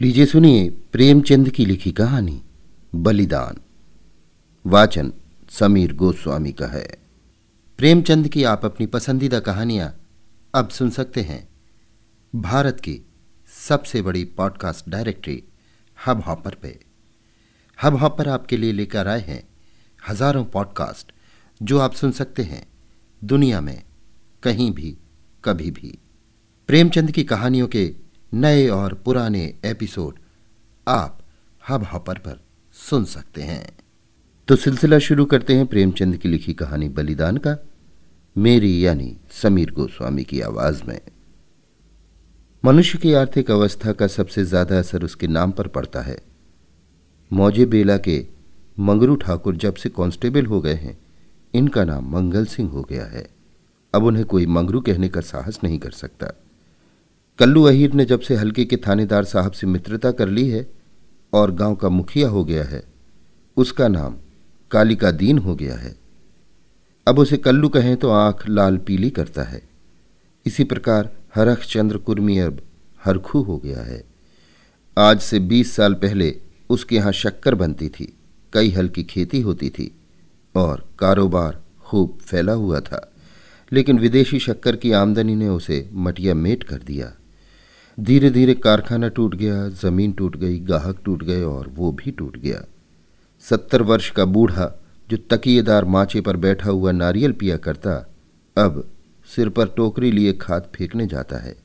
लीजिए सुनिए प्रेमचंद की लिखी कहानी, बलिदान। वाचन समीर गोस्वामी का है। प्रेमचंद की आप अपनी पसंदीदा कहानियाँ अब सुन सकते हैं। भारत की सबसे बड़ी पॉडकास्ट डायरेक्टरी हब हॉपर पे। हब हॉपर आपके लिए लेकर आए हैं हज़ारों पॉडकास्ट जो आप सुन सकते हैं दुनिया में कहीं भी, कभी भी। प्रेमचंद की कहानियों के नए और पुराने एपिसोड आप हब हॉपर पर सुन सकते हैं। तो सिलसिला शुरू करते हैं प्रेमचंद की लिखी कहानी बलिदान का, मेरी यानी समीर गोस्वामी की आवाज़ में। मनुष्य की आर्थिक अवस्था का सबसे ज़्यादा असर उसके नाम पर पड़ता है। मौजे बेला के मंगरू ठाकुर जब से कांस्टेबल हो गए हैं, इनका नाम मंगल सिंह हो गया है। अब उन्हें कोई मंगरू कहने का साहस नहीं कर सकता। कल्लू अहीर ने जब से हल्के के थानेदार साहब से मित्रता कर ली है और गाँव का मुखिया हो गया है, उसका नाम कालिका दीन हो गया है। अब उसे कल्लू कहें तो आँख लाल पीली करता है। इसी प्रकार हरख चंद्र कुर्मी अब हरखू हो गया है। आज से बीस साल पहले उसके यहाँ शक्कर बनती थी, कई हल की खेती होती थी और कारोबार खूब फैला हुआ था, लेकिन विदेशी शक्कर की आमदनी ने उसे मटिया मेट कर दिया। धीरे धीरे कारखाना टूट गया, ज़मीन टूट गई, गाहक टूट गए और वो भी टूट गया। सत्तर वर्ष का बूढ़ा जो तकिएदार माचे पर बैठा हुआ नारियल पिया करता, अब सिर पर टोकरी लिए खाद फेंकने जाता है।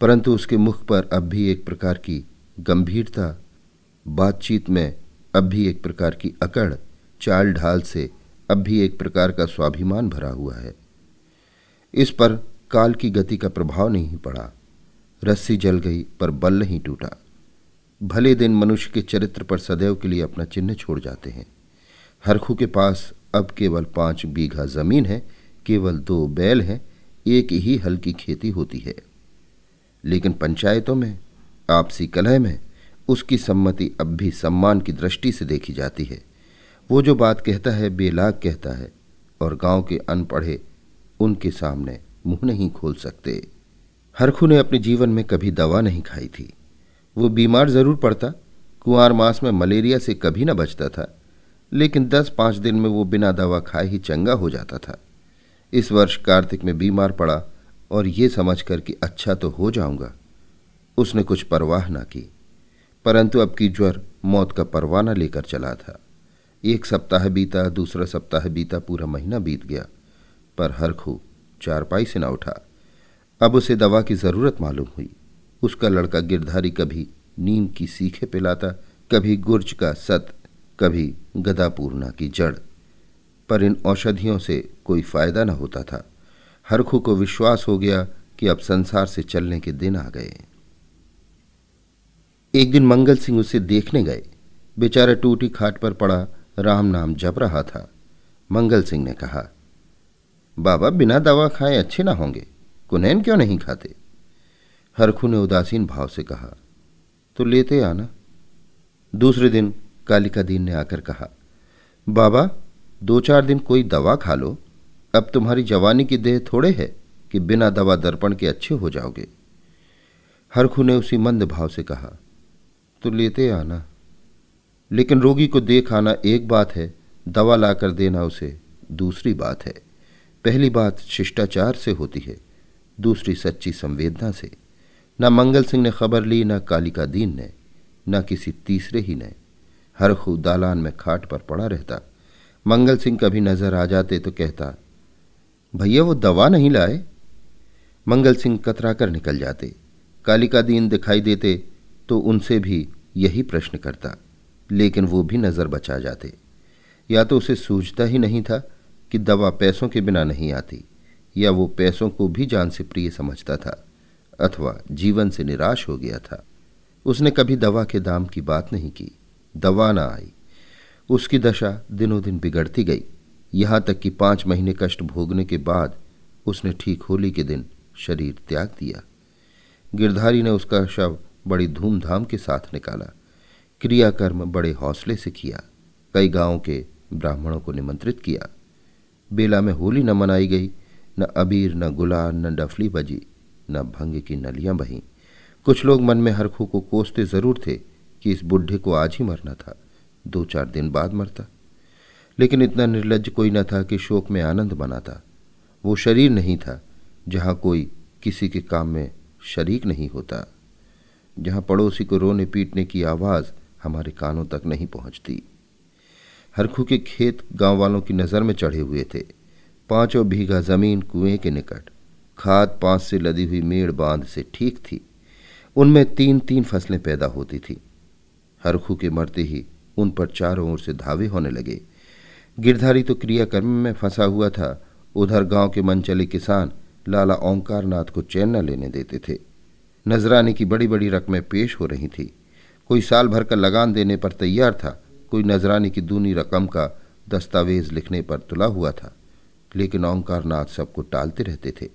परंतु उसके मुख पर अब भी एक प्रकार की गंभीरता, बातचीत में अब भी एक प्रकार की अकड़, चाल ढाल से अब भी एक प्रकार का स्वाभिमान भरा हुआ है। इस पर काल की गति का प्रभाव नहीं पड़ा। रस्सी जल गई, पर बल नहीं टूटा। भले दिन मनुष्य के चरित्र पर सदैव के लिए अपना चिन्ह छोड़ जाते हैं। हरखू के पास अब केवल पाँच बीघा ज़मीन है, केवल दो बैल हैं, एक ही हल की खेती होती है। लेकिन पंचायतों में, आपसी कलह में, उसकी सम्मति अब भी सम्मान की दृष्टि से देखी जाती है। वो जो बात कहता है, बेलाग कहता है, और गाँव के अनपढ़े उनके सामने मुँह नहीं खोल सकते। हरखू ने अपने जीवन में कभी दवा नहीं खाई थी। वो बीमार ज़रूर पड़ता, कुंवर मास में मलेरिया से कभी न बचता था, लेकिन दस पाँच दिन में वो बिना दवा खाए ही चंगा हो जाता था। इस वर्ष कार्तिक में बीमार पड़ा और ये समझ कर कि अच्छा तो हो जाऊँगा। उसने कुछ परवाह ना की, परंतु अब की ज्वर मौत का परवाना लेकर चला था। एक सप्ताह बीता, दूसरा सप्ताह बीता, पूरा महीना बीत गया, पर हरखू चारपाई से न उठा। अब उसे दवा की ज़रूरत मालूम हुई। उसका लड़का गिरधारी कभी नीम की सीखे पिलाता कभी गुर्ज का सत, कभी गदापूर्णा की जड़। पर इन औषधियों से कोई फ़ायदा न होता था। हरखू को विश्वास हो गया कि अब संसार से चलने के दिन आ गए। एक दिन मंगल सिंह उसे देखने गए। बेचारा टूटी खाट पर पड़ा, राम नाम जप रहा था। मंगल सिंह ने कहा, बाबा, बिना दवा खाए अच्छे ना होंगे। कुनैन क्यों नहीं खाते? हरखू ने उदासीन भाव से कहा तो लेते आना। दूसरे दिन कालिका दीन ने आकर कहा, बाबा, दो चार दिन कोई दवा खा लो। अब तुम्हारी जवानी की देह थोड़े है कि बिना दवा दर्पण के अच्छे हो जाओगे। हरखू ने उसी मंद भाव से कहा तो लेते आना। लेकिन रोगी को देख आना एक बात है, दवा लाकर देना उसे दूसरी बात है। पहली बात शिष्टाचार से होती है। दूसरी सच्ची संवेदना से। न मंगल सिंह ने खबर ली, न कालिका दीन ने, न किसी तीसरे ही ने। हर खू दालान में खाट पर पड़ा रहता। मंगल सिंह कभी नज़र आ जाते तो कहता, भैया, वो दवा नहीं लाए? मंगल सिंह कतरा कर निकल जाते। कालिका दीन दिखाई देते तो उनसे भी यही प्रश्न करता, लेकिन वो भी नज़र बचा जाते। या तो उसे सूझता ही नहीं था कि दवा पैसों के बिना नहीं आती। या वो पैसों को भी जान से प्रिय समझता था, अथवा जीवन से निराश हो गया था। उसने कभी दवा के दाम की बात नहीं की। दवा ना आई। उसकी दशा दिनों दिन बिगड़ती गई। यहाँ तक कि पाँच महीने कष्ट भोगने के बाद उसने ठीक होली के दिन शरीर त्याग दिया। गिरधारी ने उसका शव बड़ी धूमधाम के साथ निकाला। क्रियाकर्म बड़े हौसले से किया। कई गाँवों के ब्राह्मणों को निमंत्रित किया। बेला में होली न मनाई गई। न अबीर, न गुलाल, न डफली बजी, न भंग की नलियाँ बहीं। कुछ लोग मन में हरखू को कोसते ज़रूर थे कि इस बुढ़े को आज ही मरना था, दो चार दिन बाद मरता। लेकिन इतना निर्लज कोई न था कि शोक में आनंद मनाता। वो शरीर नहीं था, जहाँ कोई किसी के काम में शरीक नहीं होता, जहाँ पड़ोसी को रोने पीटने की आवाज़ हमारे कानों तक नहीं पहुँचती। हरखू के खेत गाँव वालों की नज़र में चढ़े हुए थे। पाँचों बीघा ज़मीन कुएँ के निकट, खाद पाँच से लदी हुई मेड़ बाँध से ठीक थी। उनमें तीन तीन फ़सलें पैदा होती थी। हरखू के मरते ही उन पर चारों ओर से धावे होने लगे। गिरधारी तो क्रियाकर्म में फंसा हुआ था। उधर गाँव के मन चले किसान लाला ओंकार नाथ को चैन न लेने देते थे। नजराने की बड़ी बड़ी रकमें पेश हो रही थी। कोई साल भर का लगान देने पर तैयार था। कोई नजराने की दूनी रकम का दस्तावेज़ लिखने पर तुला हुआ था। लेकिन ओंकार नाथ सबको टालते रहते थे।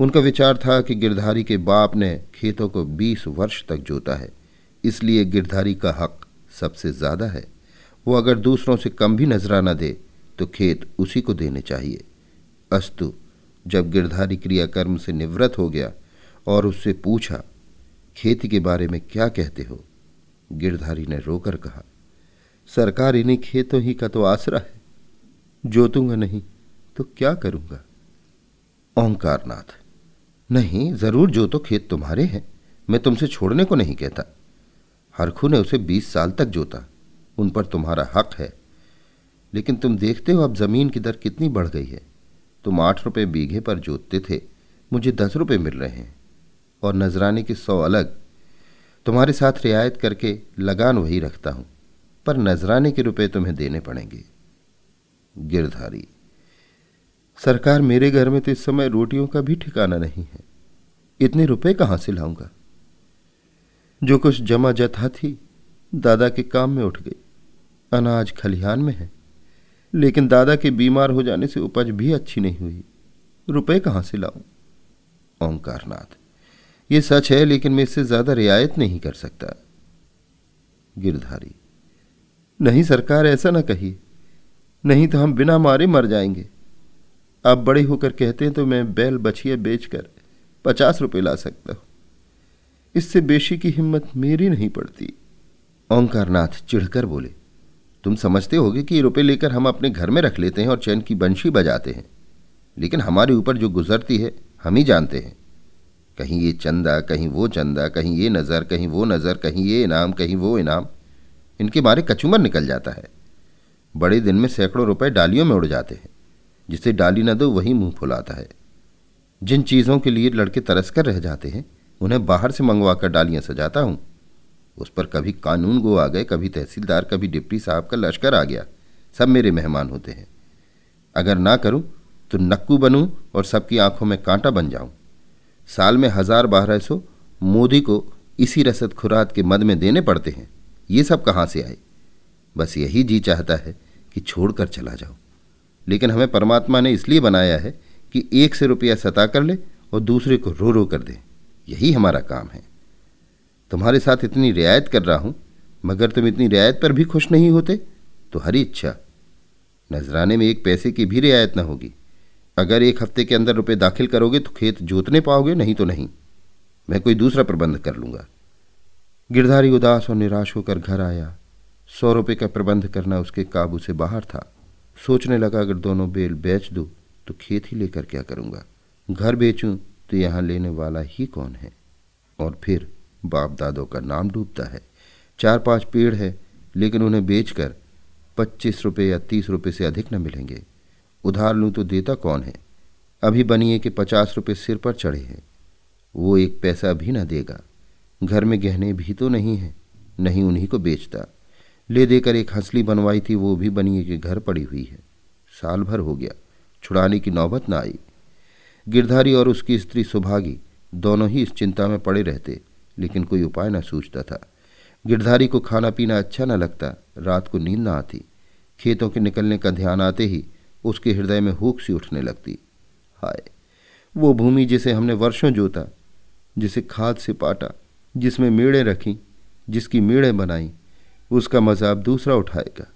उनका विचार था कि गिरधारी के बाप ने खेतों को बीस वर्ष तक जोता है। इसलिए गिरधारी का हक सबसे ज़्यादा है। वो अगर दूसरों से कम भी नजराना दे तो खेत उसी को देने चाहिए। अस्तु, जब गिरधारी क्रियाकर्म से निवृत्त हो गया और उससे पूछा, खेती के बारे में क्या कहते हो? गिरधारी ने रोकर कहा, सरकार इन्हीं खेतों ही का तो आसरा है। जोतूँगा नहीं। तो क्या करूँगा? ओंकारनाथ, नहीं, ज़रूर जो तो खेत तुम्हारे हैं, मैं तुमसे छोड़ने को नहीं कहता। हरखू ने उसे बीस साल तक जोता, उन पर तुम्हारा हक है। लेकिन तुम देखते हो अब ज़मीन की दर कितनी बढ़ गई है। तुम आठ रुपये बीघे पर जोतते थे, मुझे दस रुपये मिल रहे हैं। और नजराने की सौ अलग, तुम्हारे साथ रियायत करके लगान वही रखता हूँ, पर नजराने के रुपए तुम्हें देने पड़ेंगे। गिरधारी। सरकार मेरे घर में तो इस समय रोटियों का भी ठिकाना नहीं है। इतने रुपए कहाँ से लाऊँगा? जो कुछ जमा जथा थी, दादा के काम में उठ गई। अनाज खलिहान में है। लेकिन दादा के बीमार हो जाने से उपज भी अच्छी नहीं हुई। रुपए कहाँ से लाऊं? ओंकारनाथ, ये सच है, लेकिन मैं इससे ज़्यादा रियायत नहीं कर सकता। गिरधारी, नहीं सरकार, ऐसा ना कहिए। नहीं तो हम बिना मारे मर जाएँगे। आप बड़े होकर कहते हैं तो मैं बैल बछिया बेचकर पचास रुपए ला सकता हूँ। इससे बेशी की हिम्मत मेरी नहीं पड़ती। ओंकारनाथ चिढ़कर बोले, तुम समझते होगे कि ये रुपए लेकर हम अपने घर में रख लेते हैं और चैन की बंशी बजाते हैं। लेकिन हमारे ऊपर जो गुजरती है, हम ही जानते हैं। कहीं ये चंदा, कहीं वो चंदा, कहीं ये नज़र, कहीं वो नज़र, कहीं ये इनाम, कहीं वो इनाम, इनके बारे कचूमर निकल जाता है। बड़े दिन में सैकड़ों रुपए डालियों में उड़ जाते हैं। जिसे डाली न दो, वही मुँह फुलाता है। जिन चीज़ों के लिए लड़के तरस कर रह जाते हैं, उन्हें बाहर से मंगवा कर डालियाँ सजाता हूँ। उस पर कभी कानून गो आ गए, कभी तहसीलदार, कभी डिप्टी साहब का लश्कर आ गया। सब मेरे मेहमान होते हैं। अगर ना करूँ तो नक्कू बनूं और सबकी आँखों में कांटा बन जाऊँ। साल में हज़ार बारह सौ मोदी को इसी रसद खुरात के मद में देने पड़ते हैं। ये सब कहाँ से आए? बस यही जी चाहता है कि छोड़कर चला जाओ लेकिन हमें परमात्मा ने इसलिए बनाया है कि एक से रुपया सता कर ले और दूसरे को रो रो कर दे। यही हमारा काम है। तुम्हारे साथ इतनी रियायत कर रहा हूँ, मगर तुम इतनी रियायत पर भी खुश नहीं होते तो हरी इच्छा। नजराने में एक पैसे की भी रियायत न होगी। अगर एक हफ़्ते के अंदर रुपए दाखिल करोगे तो खेत जोतने पाओगे, नहीं तो नहीं। मैं कोई दूसरा प्रबंध कर लूँगा। गिरधारी उदास और निराश होकर घर आया। सौ रुपये का प्रबंध करना उसके काबू से बाहर था। सोचने लगा, अगर दोनों बेल बेच दो तो खेत ही लेकर क्या करूँगा? घर बेचूं तो यहाँ लेने वाला ही कौन है? और फिर बाप दादों का नाम डूबता है। चार पाँच पेड़ है, लेकिन उन्हें बेचकर पच्चीस रुपये या तीस रुपये से अधिक न मिलेंगे। उधार लूँ तो देता कौन है? अभी बनिए कि पचास रुपये सिर पर चढ़े हैं। वो एक पैसा भी न देगा। घर में गहने भी तो नहीं है, नहीं उन्हीं को बेचता। ले देकर एक हंसली बनवाई थी, वो भी बनिए के घर पड़ी हुई है। साल भर हो गया, छुड़ाने की नौबत ना आई। गिरधारी और उसकी स्त्री सुभागी दोनों ही इस चिंता में पड़े रहते, लेकिन कोई उपाय न सूझता था। गिरधारी को खाना पीना अच्छा न लगता, रात को नींद न आती। खेतों के निकलने का ध्यान आते ही उसके हृदय में हुक सी उठने लगती। हाय, वो भूमि जिसे हमने वर्षों जोता, जिसे खाद से पाटा, जिसमें मेड़ें रखी, जिसकी मेड़ें बनाई उसका मजाब दूसरा उठाएगा।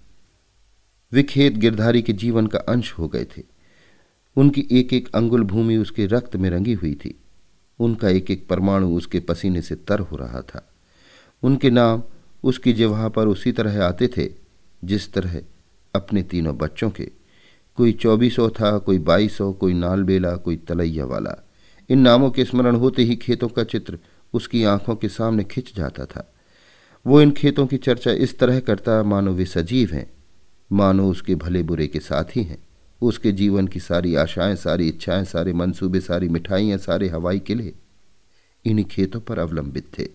वे खेत गिरधारी के जीवन का अंश हो गए थे। उनकी एक एक अंगुल भूमि उसके रक्त में रंगी हुई थी। उनका एक एक परमाणु उसके पसीने से तर हो रहा था। उनके नाम उसकी जिवा पर उसी तरह आते थे, जिस तरह अपने तीनों बच्चों के। कोई चौबीसों था, कोई बाईसों, कोई नालबेला, कोई तलैया वाला। इन नामों के स्मरण होते ही खेतों का चित्र उसकी आँखों के सामने खिंच जाता था। वो इन खेतों की चर्चा इस तरह करता मानो वे सजीव हैं। मानो उसके भले बुरे के साथ ही। हैं उसके जीवन की सारी आशाएँ, सारी इच्छाएँ, सारे मंसूबे सारी मिठाइयाँ, सारे हवाई किले इन्हीं खेतों पर अवलंबित थे।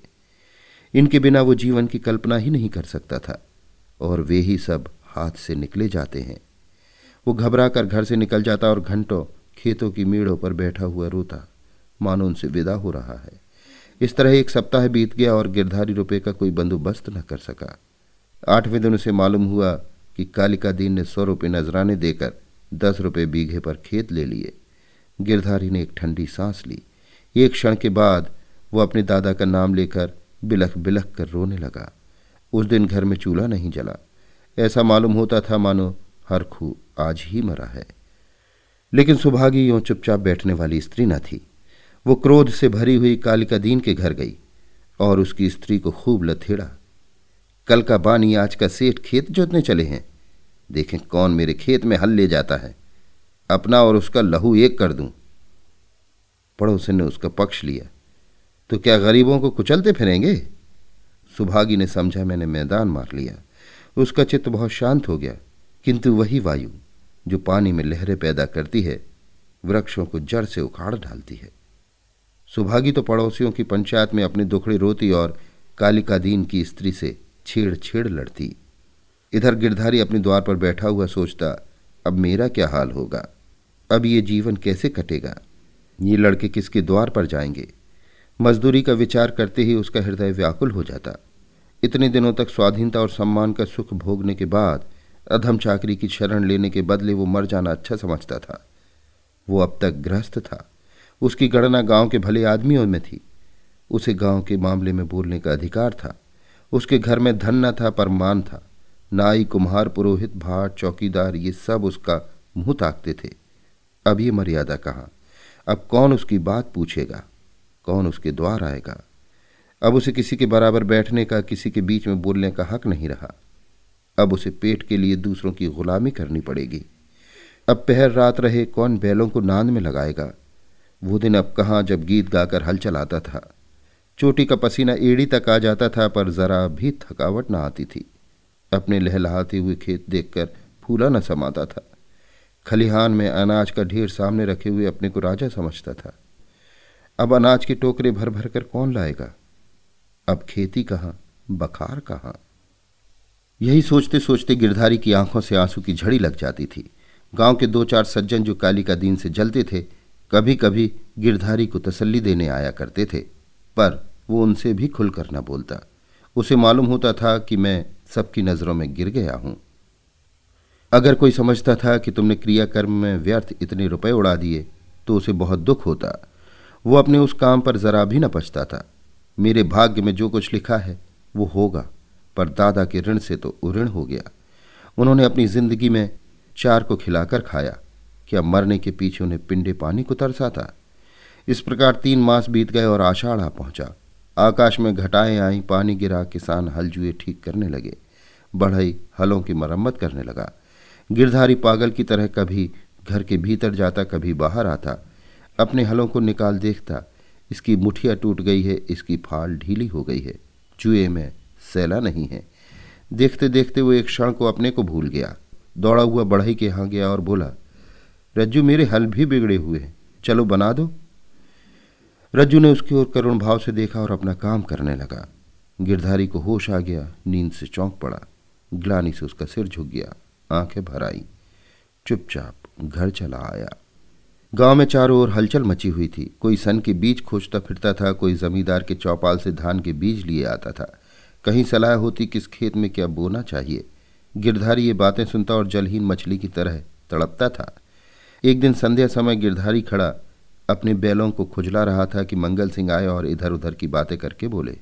इनके बिना वो जीवन की कल्पना ही नहीं कर सकता था और वे ही सब हाथ से निकले जाते हैं। वो घबरा कर घर से निकल जाता और घंटों खेतों की मीड़ों पर बैठा हुआ रोता। मानो उनसे विदा हो रहा है। इस तरह एक सप्ताह बीत गया और गिरधारी रुपये का कोई बंदोबस्त न कर सका। आठवें दिन उसे मालूम हुआ कि कालिका दीन ने सौ रुपये नजराने देकर दस रुपये बीघे पर खेत ले लिए। गिरधारी ने एक ठंडी सांस ली। एक क्षण के बाद वो अपने दादा का नाम लेकर बिलख बिलख कर रोने लगा। उस दिन घर में चूल्हा नहीं जला। ऐसा मालूम होता था, मानो हर खू आज ही मरा है। लेकिन सुभागी यूँ चुपचाप बैठने वाली स्त्री न थी। वो क्रोध से भरी हुई कालिका दीन के घर गई और उसकी स्त्री को खूब लथेड़ा। कल का बानी आज का सेठ खेत जोतने चले हैं। देखें कौन मेरे खेत में हल ले जाता है। अपना और उसका लहू एक कर दूँ। पड़ोसी ने उसका पक्ष लिया। तो क्या गरीबों को कुचलते फिरेंगे? सुभागी ने समझा मैंने मैदान मार लिया। उसका चित्त बहुत शांत हो गया। किंतु वही वायु, जो पानी में लहरें पैदा करती है, वृक्षों को जड़ से उखाड़ डालती है। सुभागी तो पड़ोसियों की पंचायत में अपने दुखड़ी रोती और कालिका दीन की स्त्री से छेड़ छेड़ लड़ती। इधर गिरधारी अपने द्वार पर बैठा हुआ सोचता, अब मेरा क्या हाल होगा? अब ये जीवन कैसे कटेगा? ये लड़के किसके द्वार पर जाएँगे? मजदूरी का विचार करते ही उसका हृदय व्याकुल हो जाता। इतने दिनों तक स्वाधीनता और सम्मान का सुख भोगने के बाद अधम चाकरी की शरण लेने के बदले वो मर जाना अच्छा समझता था। वो अब तक ग्रस्त था। उसकी गणना गाँव के भले आदमियों में थी। उसे गाँव के मामले में बोलने का अधिकार था। उसके घर में धन न था, पर मान था। नाई, कुम्हार, पुरोहित भाट चौकीदार, ये सब उसका मुँह ताकते थे। अब ये मर्यादा कहाँ? अब कौन उसकी बात पूछेगा? कौन उसके द्वार आएगा? अब उसे किसी के बराबर बैठने का, किसी के बीच में बोलने का हक नहीं रहा। अब उसे पेट के लिए दूसरों की गुलामी करनी पड़ेगी। अब पहर रात रहे, कौन बैलों को नांद में लगाएगा? वो दिन अब कहाँ जब गीत गाकर हल चलाता था। चोटी का पसीना एड़ी तक आ जाता था, पर जरा भी थकावट न आती थी। अपने लहलहाते हुए खेत देखकर फूला न समाता था। खलिहान में अनाज का ढेर सामने रखे हुए अपने को राजा समझता था। अब अनाज के टोकरे भर भर कर कौन लाएगा? अब खेती कहाँ, बखार कहाँ? यही सोचते सोचते गिरधारी की आँखों से आँसू की झड़ी लग जाती थी। गाँव के दो चार सज्जन जो काली का दिन से जलते थे कभी कभी गिरधारी को तसल्ली देने आया करते थे, पर वो उनसे भी खुलकर न बोलता। उसे मालूम होता था कि मैं सबकी नज़रों में गिर गया हूँ। अगर कोई समझता था कि तुमने क्रियाकर्म में व्यर्थ इतने रुपए उड़ा दिए तो उसे बहुत दुख होता। वो अपने उस काम पर जरा भी न पछता था। मेरे भाग्य में जो कुछ लिखा है, वो होगा, पर दादा के ऋण से तो उऋण हो गया। उन्होंने अपनी ज़िंदगी में चार को खिलाकर खाया। क्या मरने के पीछे उन्हें पिंडे पानी को तरसा था इस प्रकार तीन मास बीत गए और आषाढ़ पहुँचा। आकाश में घटाएँ आई, पानी गिरा, किसान हल जुए ठीक करने लगे। बढ़ई हलों की मरम्मत करने लगा। गिरधारी पागल की तरह कभी घर के भीतर जाता, कभी बाहर आता। अपने हलों को निकाल देखता, इसकी मुठिया टूट गई है, इसकी फाल ढीली हो गई है। जुए में सैला नहीं है। देखते देखते वो एक क्षण को अपने को भूल गया। दौड़ा हुआ बढ़ई के यहाँ गया और बोला रज्जू मेरे हल भी बिगड़े हुए हैं। चलो बना दो। रज्जू ने उसकी ओर करुण भाव से देखा और अपना काम करने लगा। गिरधारी को होश आ गया, नींद से चौंक पड़ा। ग्लानी से उसका सिर झुक गया, आँखें भर आई। चुपचाप घर चला आया। गाँव में चारों ओर हलचल मची हुई थी। कोई सन के बीज खोजता फिरता था, कोई जमींदार के चौपाल से धान के बीज लिए आता था। कहीं सलाह होती किस खेत में क्या बोना चाहिए। गिरधारी ये बातें सुनता और जलहीन मछली की तरह तड़पता था। एक दिन संध्या समय गिरधारी खड़ा अपने बैलों को खुजला रहा था कि मंगल सिंह आए और इधर उधर की बातें करके बोले,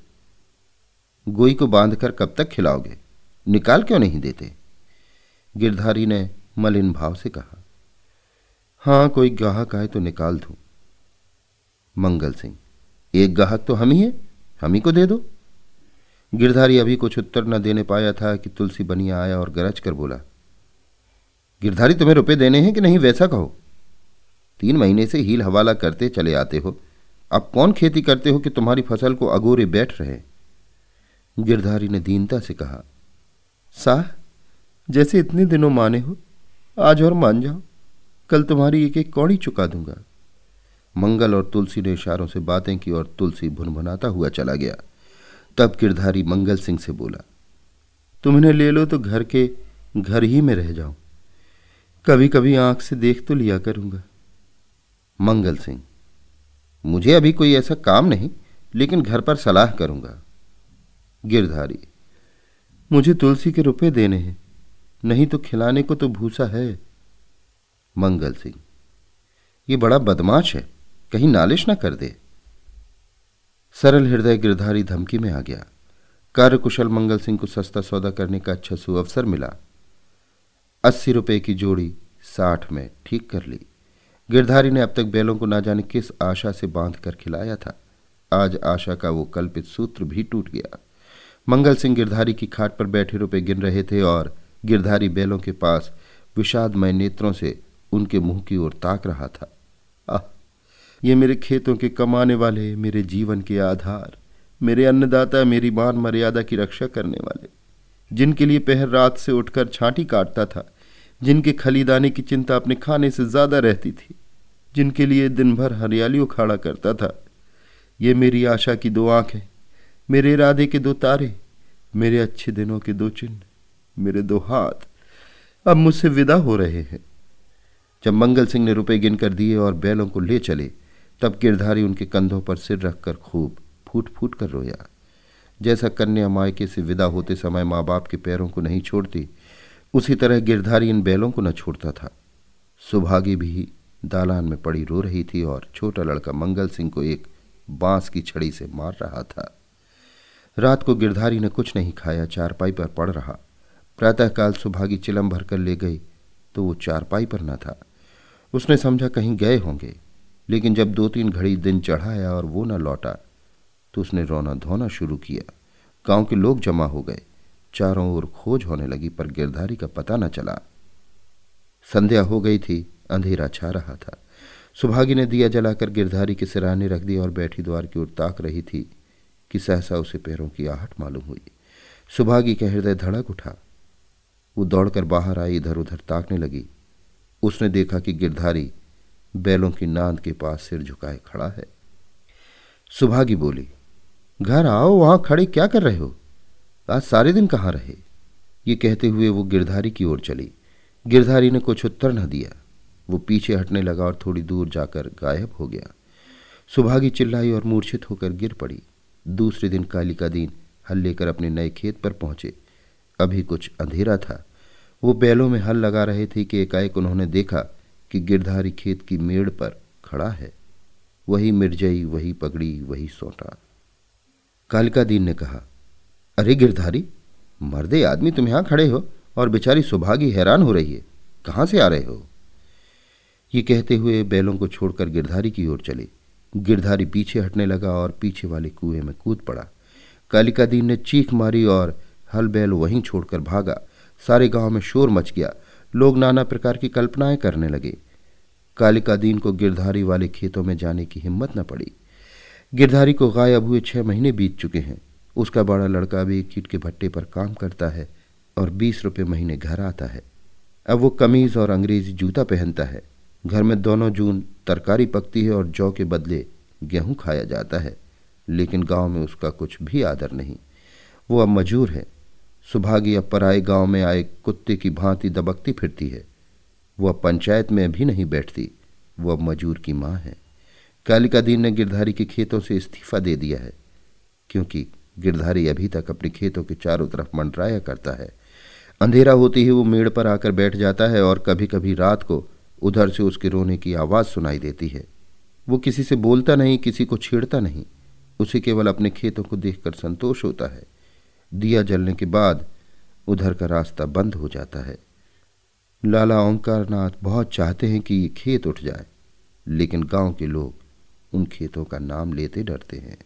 गोई को बांधकर कब तक खिलाओगे? निकाल क्यों नहीं देते? गिरधारी ने मलिन भाव से कहा, हाँ, कोई गाहक आए तो निकाल दू। मंगल सिंह, एक गाहक तो हम ही है, हम ही को दे दो। गिरधारी अभी कुछ उत्तर न देने पाया था कि तुलसी बनिया आया और गरज कर बोला गिरधारी, तुम्हें रुपए देने हैं कि नहीं, वैसा कहो। तीन महीने से हील हवाला करते चले आते हो। अब कौन खेती करते हो कि तुम्हारी फ़सल को अगोरे बैठ रहे? गिरधारी ने दीनता से कहा, साह, जैसे इतने दिनों माने हो, आज और मान जाओ। कल तुम्हारी एक एक कौड़ी चुका दूँगा। मंगल और तुलसी ने इशारों से बातें की और तुलसी भुनभुनाता हुआ चला गया। तब गिरधारी मंगल सिंह से बोला, तुम इन्हें ले लो तो घर के घर ही में रह जाओ कभी कभी आँख से देख तो लिया करूँगा। मंगल सिंह, मुझे अभी कोई ऐसा काम नहीं, लेकिन घर पर सलाह करूँगा। गिरधारी, मुझे तुलसी के रुपए देने हैं, नहीं तो खिलाने को तो भूसा है। मंगल सिंह, ये बड़ा बदमाश है, कहीं नालिश ना कर दे। सरल हृदय गिरधारी धमकी में आ गया। कार्यकुशल मंगल सिंह को सस्ता सौदा करने का अच्छा सुअवसर मिला। अस्सी रुपये की जोड़ी साठ में ठीक कर ली। गिरधारी ने अब तक बैलों को ना जाने किस आशा से बाँध कर खिलाया था। आज आशा का वो कल्पित सूत्र भी टूट गया। मंगल सिंह गिरधारी की खाट पर बैठे रुपए गिन रहे थे और गिरधारी बैलों के पास विषादमय नेत्रों से उनके मुँह की ओर ताक रहा था। आह, ये मेरे खेतों के कमाने वाले, मेरे जीवन के आधार, मेरे अन्नदाता, मेरी मान मर्यादा की रक्षा करने वाले। जिनके लिए पहर रात से उठकर छांटी काटता था, जिनके खलीदाने की चिंता अपने खाने से ज़्यादा रहती थी, जिनके लिए दिन भर हरियाली उखाड़ा करता था, ये मेरी आशा की दो आँखें, मेरे इरादे के दो तारे, मेरे अच्छे दिनों के दो चिन्ह, मेरे दो हाथ, अब मुझसे विदा हो रहे हैं। जब मंगल सिंह ने रुपए गिनकर दिए और बैलों को ले चले, तब गिरधारी उनके कंधों पर सिर रखकर खूब फूट फूट कर रोया। जैसा कन्या मायके से विदा होते समय माँ बाप के पैरों को नहीं छोड़ती, उसी तरह गिरधारी इन बैलों को न छोड़ता था। सुभागी भी दालान में पड़ी रो रही थी और छोटा लड़का मंगल सिंह को एक बाँस की छड़ी से मार रहा था। रात को गिरधारी ने कुछ नहीं खाया, चारपाई पर पड़ रहा। प्रातःकाल सुभागी चिलम भरकर ले गई तो वो चारपाई पर न था। उसने समझा कहीं गए होंगे, लेकिन जब दो तीन घड़ी दिन चढ़ाया और वो न लौटा तो उसने रोना धोना शुरू किया। गाँव के लोग जमा हो गए। चारों ओर खोज होने लगी, पर गिरधारी का पता न चला। संध्या हो गई थी, अंधेरा छा रहा था। सुभागी ने दिया जलाकर गिरधारी के सिराने रख दिया और बैठी द्वार की ओर ताक रही थी कि सहसा उसे पैरों की आहट मालूम हुई। सुभागी का हृदय धड़क उठा। वो दौड़कर बाहर आई इधर उधर ताकने लगी। उसने देखा कि गिरधारी बैलों की नांद के पास सिर झुकाए खड़ा है। सुभागी बोली घर आओ, वहाँ खड़े क्या कर रहे हो? आज सारे दिन कहाँ रहे? ये कहते हुए वो गिरधारी की ओर चली। गिरधारी ने कुछ उत्तर न दिया। वो पीछे हटने लगा और थोड़ी दूर जाकर गायब हो गया। सुभागी चिल्लाई और मूर्छित होकर गिर पड़ी। दूसरे दिन काली का दिन हल लेकर अपने नए खेत पर पहुँचे। अभी कुछ अंधेरा था। वो बैलों में हल लगा रहे थे कि एकाएक उन्होंने देखा कि गिरधारी खेत की मेड़ पर खड़ा है। वही मिर्जई, वही पगड़ी, वही सोटा। कालिका दीन ने कहा, अरे गिरधारी, मर्दे आदमी तुम यहाँ खड़े हो और बेचारी सुभागी हैरान हो रही है। कहाँ से आ रहे हो? ये कहते हुए बैलों को छोड़कर गिरधारी की ओर चले। गिरधारी पीछे हटने लगा और पीछे वाले कुएँ में कूद पड़ा। कालिका दीन ने चीख मारी और हल बैल वहीं छोड़कर भागा। सारे गाँव में शोर मच गया। लोग नाना प्रकार की कल्पनाएँ करने लगे। कालिका दीन को गिरधारी वाले खेतों में जाने की हिम्मत न पड़ी। गिरधारी को गायब हुए छह महीने बीत चुके हैं। उसका बड़ा लड़का भी कीट के भट्टे पर काम करता है और बीस रुपये महीने घर आता है। अब वो कमीज और अंग्रेज़ी जूता पहनता है। घर में दोनों जून तरकारी पकती है और जौ के बदले गेहूँ खाया जाता है। लेकिन गाँव में उसका कुछ भी आदर नहीं। वो अब मजूर है। सुभागी अब पराए गाँव में आए कुत्ते की भांति दबकती फिरती है। वो अब पंचायत में भी नहीं बैठती। वो अब मजूर की माँ है। कालिका दीन ने गिरधारी के खेतों से इस्तीफा दे दिया है, क्योंकि गिरधारी अभी तक अपने खेतों के चारों तरफ़ मंडराया करता है। अंधेरा होते ही वो मेड़ पर आकर बैठ जाता है और कभी कभी रात को उधर से उसके रोने की आवाज़ सुनाई देती है। वो किसी से बोलता नहीं, किसी को छेड़ता नहीं। उसे केवल अपने खेतों को देखकर संतोष होता है। दिया जलने के बाद उधर का रास्ता बंद हो जाता है। लाला ओंकारनाथ बहुत चाहते हैं कि ये खेत उठ जाए, लेकिन गाँव के लोग उन खेतों का नाम लेते डरते हैं।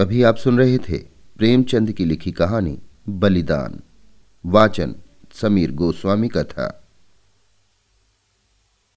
अभी आप सुन रहे थे प्रेमचंद की लिखी कहानी बलिदान, वाचन समीर गोस्वामी का था।